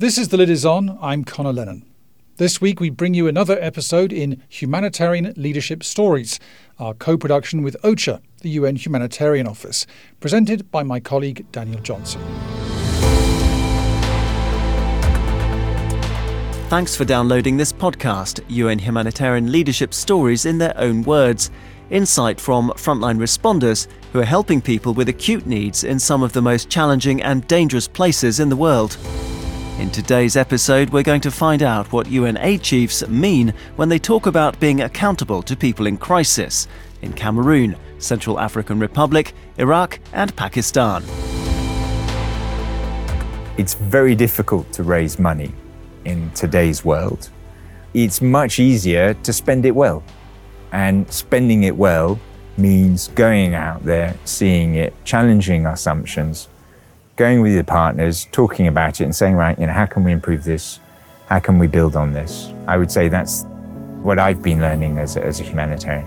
This is The Lid Is On. I'm Conor Lennon. This week we bring you another episode in Humanitarian Leadership Stories, our co production with OCHA, the UN Humanitarian Office, presented by my colleague Daniel Johnson. Thanks for downloading this podcast, UN Humanitarian Leadership Stories in their own words. Insight from frontline responders who are helping people with acute needs in some of the most challenging and dangerous places in the world. In today's episode, we're going to find out what UN aid chiefs mean when they talk about being accountable to people in crisis in Cameroon, Central African Republic, Iraq, and Pakistan. It's very difficult to raise money in today's world. It's much easier to spend it well. And spending it well means going out there, seeing it, challenging assumptions, going with your partners, talking about it, and saying, right, you know, how can we improve this? How can we build on this? I would say that's what I've been learning as a, as a humanitarian.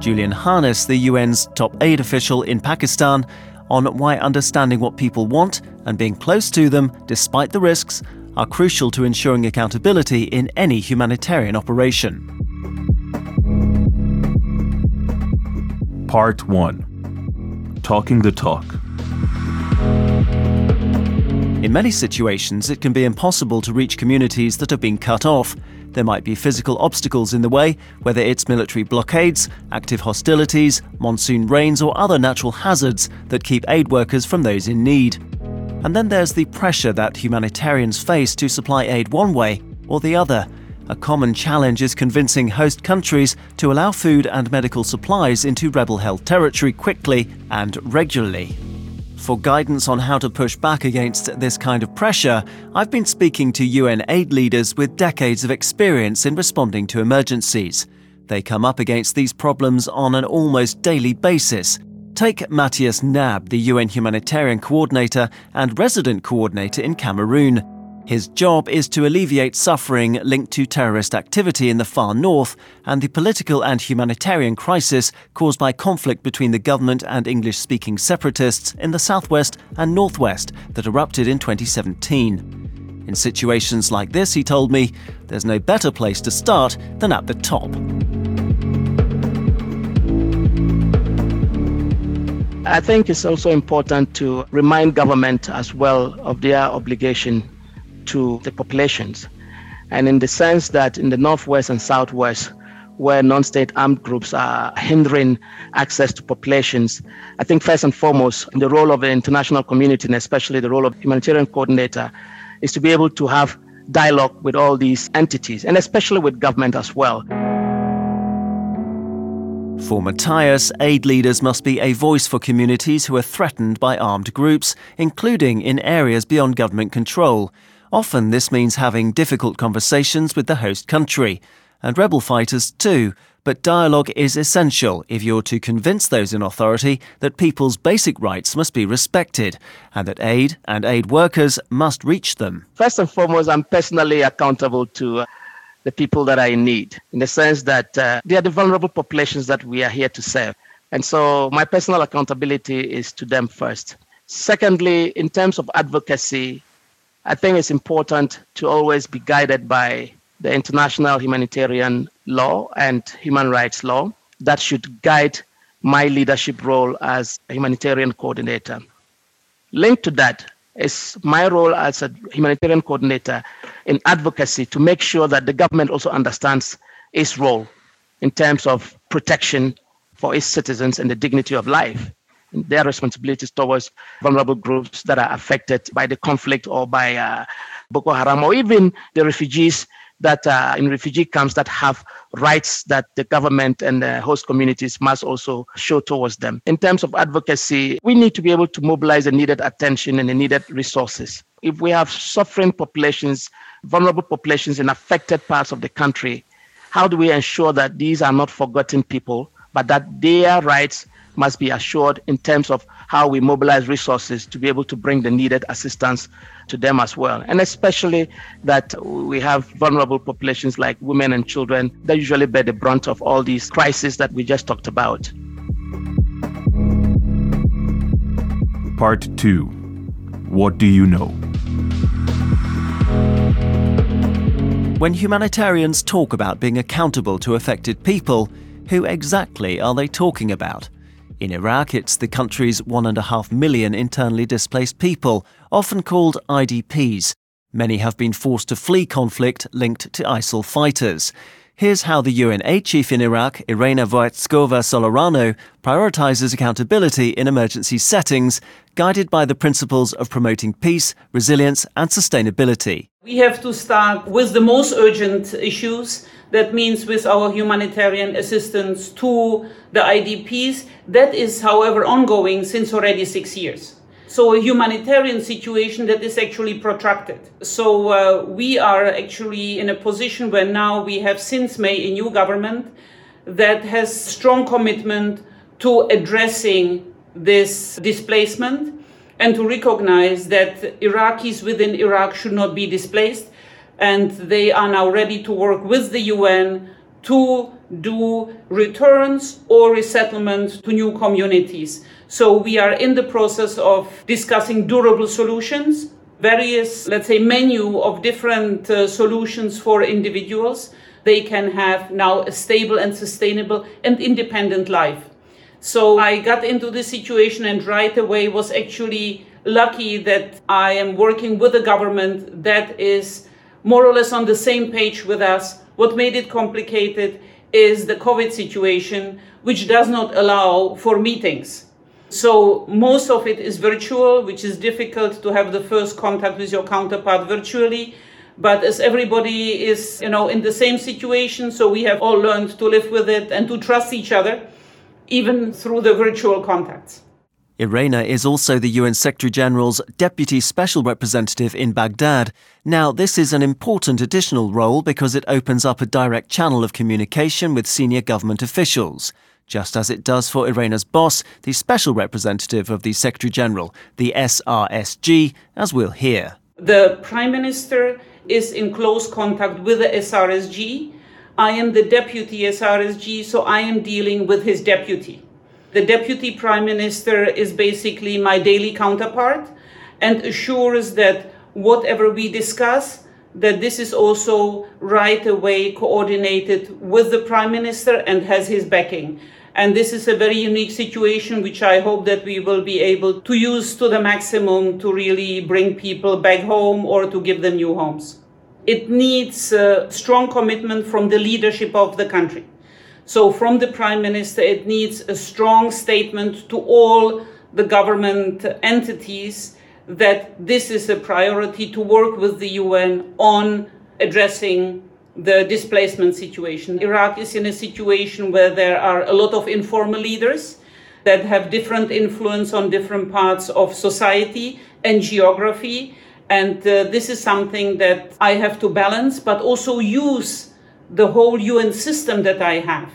Julien Harneis, the UN's top aid official in Pakistan, on why understanding what people want and being close to them, despite the risks, are crucial to ensuring accountability in any humanitarian operation. Part 1 talking the talk. In many situations, it can be impossible to reach communities that have been cut off. There might be physical obstacles in the way, whether it's military blockades, active hostilities, monsoon rains, or other natural hazards that keep aid workers from those in need. And then there's the pressure that humanitarians face to supply aid one way or the other a common challenge is convincing host countries to allow food and medical supplies into rebel held territory quickly and regularly. For guidance on how to push back against this kind of pressure, I've been speaking to UN aid leaders with decades of experience in responding to emergencies. They come up against these problems on an almost daily basis. Take Matthias Naab, the UN humanitarian coordinator and resident coordinator in Cameroon. His job is to alleviate suffering linked to terrorist activity in the far north and the political and humanitarian crisis caused by conflict between the government and English speaking separatists in the southwest and northwest that erupted in 2017. In situations like this, he told me, there's no better place to start than at the top. I think it's also important to remind government as well of their obligation to the populations. And in the sense that in the Northwest and Southwest, where non state armed groups are hindering access to populations, I think first and foremost, the role of the international community and especially the role of humanitarian coordinator is to be able to have dialogue with all these entities and especially with government as well. For Matthias, aid leaders must be a voice for communities who are threatened by armed groups, including in areas beyond government control. Often this means having difficult conversations with the host country, and rebel fighters too, but dialogue is essential if you're to convince those in authority that people's basic rights must be respected and that aid and aid workers must reach them. First and foremost, I'm personally accountable to uh, the people that in need, in the sense that uh, they are the vulnerable populations that we are here to serve. And so my personal accountability is to them first. Secondly, in terms of advocacy, I think it's important to always be guided by the international humanitarian law and human rights law that should guide my leadership role as a humanitarian coordinator. Linked to that is my role as a humanitarian coordinator in advocacy to make sure that the government also understands its role in terms of protection for its citizens and the dignity of life their responsibilities towards vulnerable groups that are affected by the conflict or by uh, Boko Haram or even the refugees that uh, in refugee camps that have rights that the government and the host communities must also show towards them. In terms of advocacy, we need to be able to mobilize the needed attention and the needed resources. If we have suffering populations, vulnerable populations in affected parts of the country, how do we ensure that these are not forgotten people, but that their rights must be assured in terms of how we mobilize resources to be able to bring the needed assistance to them as well. And especially that we have vulnerable populations like women and children that usually bear the brunt of all these crises that we just talked about. Part 2 What do you know? When humanitarians talk about being accountable to affected people, who exactly are they talking about? In Iraq, it's the country's one and a half million internally displaced people, often called IDPs. Many have been forced to flee conflict linked to ISIL fighters. Here's how the UNA chief in Iraq, Irena Vojáčková-Sollorano, prioritizes accountability in emergency settings, guided by the principles of promoting peace, resilience, and sustainability. We have to start with the most urgent issues. That means with our humanitarian assistance to the IDPs. That is, however, ongoing since already six years. So a humanitarian situation that is actually protracted. So uh, we are actually in a position where now we have since May a new government that has strong commitment to addressing this displacement and to recognize that Iraqis within Iraq should not be displaced and they are now ready to work with the UN to do returns or resettlement to new communities. So we are in the process of discussing durable solutions, various, let's say, menu of different uh, solutions for individuals. They can have now a stable and sustainable and independent life. So I got into this situation and right away was actually lucky that I am working with a government that is more or less on the same page with us. What made it complicated is the COVID situation, which does not allow for meetings. So most of it is virtual, which is difficult to have the first contact with your counterpart virtually. But as everybody is, you know, in the same situation, so we have all learned to live with it and to trust each other, even through the virtual contacts. Irena is also the UN Secretary General's Deputy Special Representative in Baghdad. Now, this is an important additional role because it opens up a direct channel of communication with senior government officials just as it does for Irena's boss, the special representative of the Secretary General, the SRSG, as we'll hear. The Prime Minister is in close contact with the SRSG. I am the deputy SRSG, so I am dealing with his deputy. The deputy prime minister is basically my daily counterpart and assures that whatever we discuss, that this is also right away coordinated with the prime minister and has his backing. And this is a very unique situation, which I hope that we will be able to use to the maximum to really bring people back home or to give them new homes. It needs a strong commitment from the leadership of the country. So, from the Prime Minister, it needs a strong statement to all the government entities that this is a priority to work with the UN on addressing the displacement situation. Iraq is in a situation where there are a lot of informal leaders that have different influence on different parts of society and geography. And uh, this is something that I have to balance, but also use the whole UN system that I have.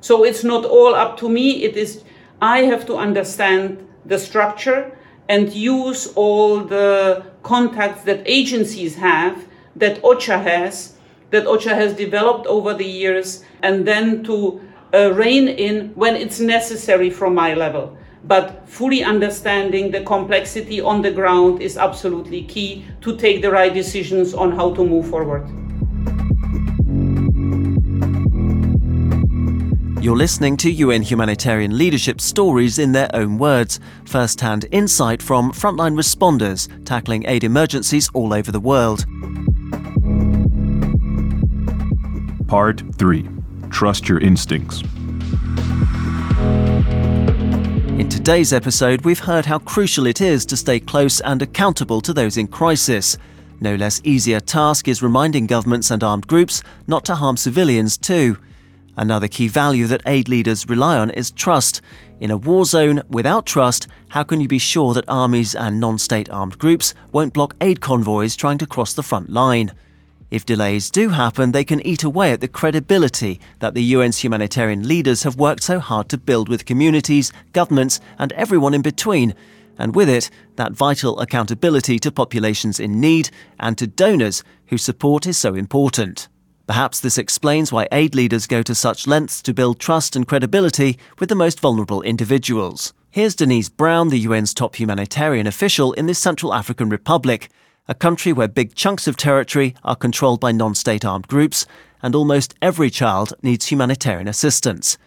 So it's not all up to me. It is, I have to understand the structure and use all the contacts that agencies have, that OCHA has, that OCHA has developed over the years, and then to uh, rein in when it's necessary from my level. But fully understanding the complexity on the ground is absolutely key to take the right decisions on how to move forward. You're listening to UN humanitarian leadership stories in their own words, first hand insight from frontline responders tackling aid emergencies all over the world. Part 3 Trust Your Instincts. Today's episode, we've heard how crucial it is to stay close and accountable to those in crisis. No less easier task is reminding governments and armed groups not to harm civilians too. Another key value that aid leaders rely on is trust. In a war zone without trust, how can you be sure that armies and non state armed groups won't block aid convoys trying to cross the front line? If delays do happen, they can eat away at the credibility that the UN's humanitarian leaders have worked so hard to build with communities, governments, and everyone in between, and with it, that vital accountability to populations in need and to donors whose support is so important. Perhaps this explains why aid leaders go to such lengths to build trust and credibility with the most vulnerable individuals. Here's Denise Brown, the UN's top humanitarian official in the Central African Republic, a country where big chunks of territory are controlled by non state armed groups, and almost every child needs humanitarian assistance.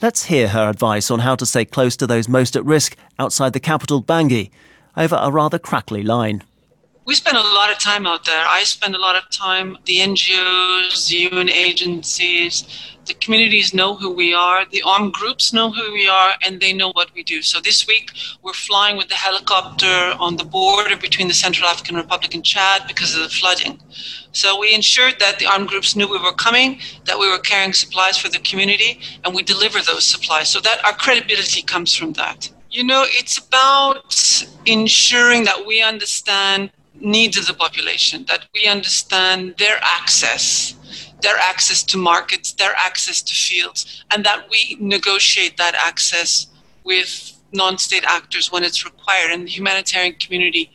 Let's hear her advice on how to stay close to those most at risk outside the capital, Bangui, over a rather crackly line. We spend a lot of time out there. I spend a lot of time, the NGOs, the UN agencies, the communities know who we are, the armed groups know who we are, and they know what we do. So this week, we're flying with the helicopter on the border between the Central African Republic and Chad because of the flooding. So we ensured that the armed groups knew we were coming, that we were carrying supplies for the community, and we deliver those supplies. So that our credibility comes from that. You know, it's about ensuring that we understand needs of the population, that we understand their access, their access to markets, their access to fields, and that we negotiate that access with non state actors when it's required. And the humanitarian community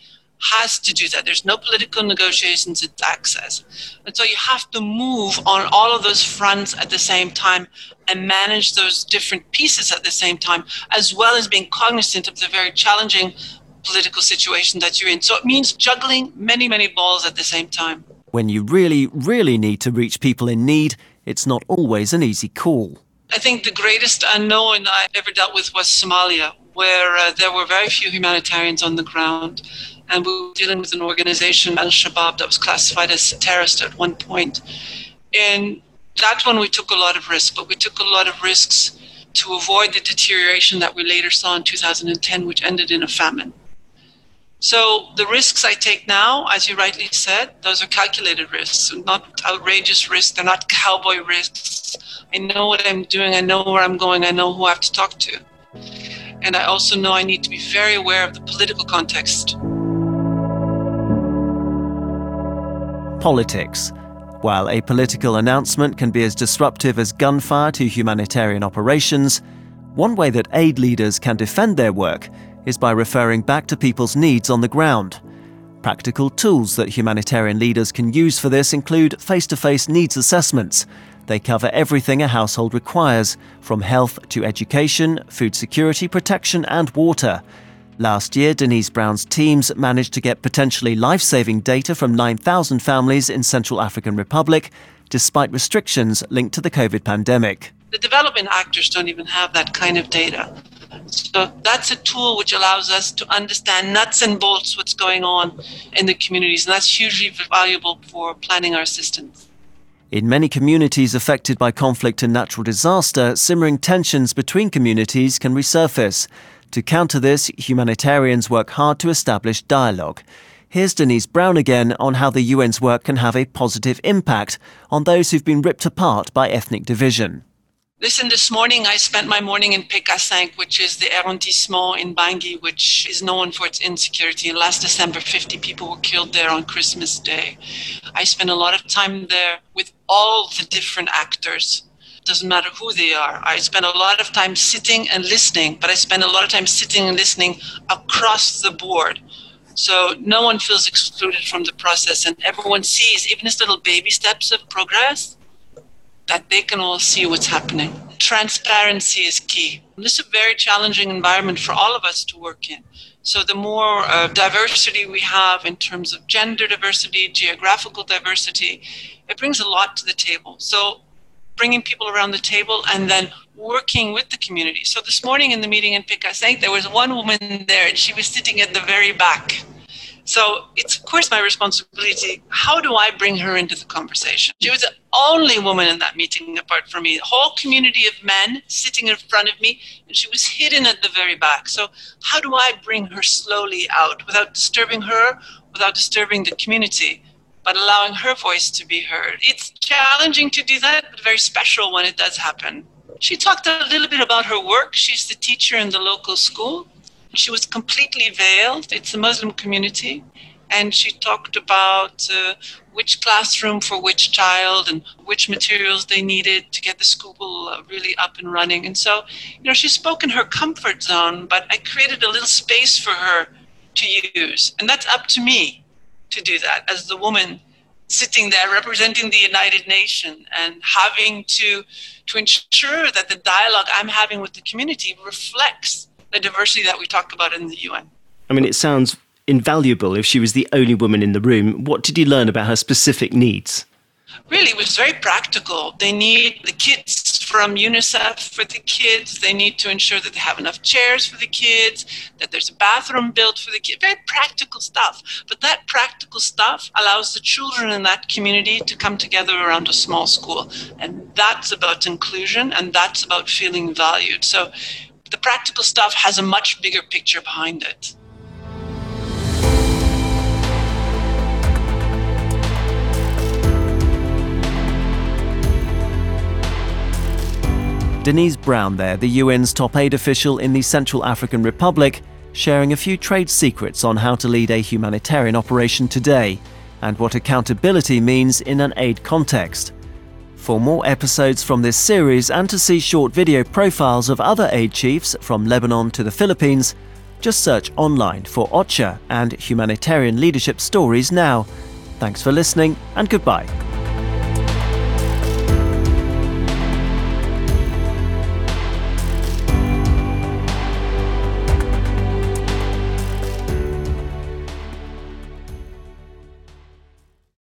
has to do that. There's no political negotiations, it's access. And so you have to move on all of those fronts at the same time and manage those different pieces at the same time, as well as being cognizant of the very challenging political situation that you're in. So it means juggling many, many balls at the same time. When you really, really need to reach people in need, it's not always an easy call. I think the greatest unknown I ever dealt with was Somalia, where uh, there were very few humanitarians on the ground. And we were dealing with an organization, Al Shabaab, that was classified as terrorist at one point. And that one, we took a lot of risks, but we took a lot of risks to avoid the deterioration that we later saw in 2010, which ended in a famine. So the risks I take now, as you rightly said, those are calculated risks, not outrageous risks. They're not cowboy risks. I know what I'm doing. I know where I'm going. I know who I have to talk to. And I also know I need to be very aware of the political context. Politics. While a political announcement can be as disruptive as gunfire to humanitarian operations, one way that aid leaders can defend their work is by referring back to people's needs on the ground. Practical tools that humanitarian leaders can use for this include face to face needs assessments. They cover everything a household requires, from health to education, food security, protection, and water. Last year, Denise Brown's teams managed to get potentially life saving data from 9,000 families in Central African Republic, despite restrictions linked to the COVID pandemic. The development actors don't even have that kind of data. So that's a tool which allows us to understand nuts and bolts what's going on in the communities, and that's hugely valuable for planning our assistance. In many communities affected by conflict and natural disaster, simmering tensions between communities can resurface. To counter this, humanitarians work hard to establish dialogue. Here's Denise Brown again on how the UN's work can have a positive impact on those who've been ripped apart by ethnic division. Listen, this morning I spent my morning in PK5, which is the arrondissement in Bangui, which is known for its insecurity. And last December, 50 people were killed there on Christmas Day. I spent a lot of time there with all the different actors. Doesn't matter who they are. I spent a lot of time sitting and listening, but I spent a lot of time sitting and listening across the board. So no one feels excluded from the process, and everyone sees, even as little baby steps of progress, that they can all see what's happening. Transparency is key. This is a very challenging environment for all of us to work in. So, the more uh, diversity we have in terms of gender diversity, geographical diversity, it brings a lot to the table. So, bringing people around the table and then working with the community. So, this morning in the meeting in PK5, there was one woman there and she was sitting at the very back. So it's of course my responsibility. How do I bring her into the conversation? She was only woman in that meeting apart from me. The whole community of men sitting in front of me, and she was hidden at the very back. So how do I bring her slowly out without disturbing her, without disturbing the community? But allowing her voice to be heard. It's challenging to do that, but very special when it does happen. She talked a little bit about her work. She's the teacher in the local school she was completely veiled. It's a Muslim community. And she talked about uh, which classroom for which child and which materials they needed to get the school uh, really up and running. And so, you know, she spoke in her comfort zone, but I created a little space for her to use. And that's up to me to do that as the woman sitting there representing the United Nations and having to to ensure that the dialogue I'm having with the community reflects the diversity that we talk about in the UN. I mean, it sounds invaluable if she was the only woman in the room. What did you learn about her specific needs? Really, it was very practical. They need the kits from UNICEF for the kids. They need to ensure that they have enough chairs for the kids, that there's a bathroom built for the kids. Very practical stuff. But that practical stuff allows the children in that community to come together around a small school. And that's about inclusion and that's about feeling valued. So the practical stuff has a much bigger picture behind it. Denise Brown, there, the UN's top aid official in the Central African Republic, sharing a few trade secrets on how to lead a humanitarian operation today and what accountability means in an aid context. For more episodes from this series and to see short video profiles of other aid chiefs from Lebanon to the Philippines, just search online for OCHA and Humanitarian Leadership Stories now. Thanks for listening and goodbye.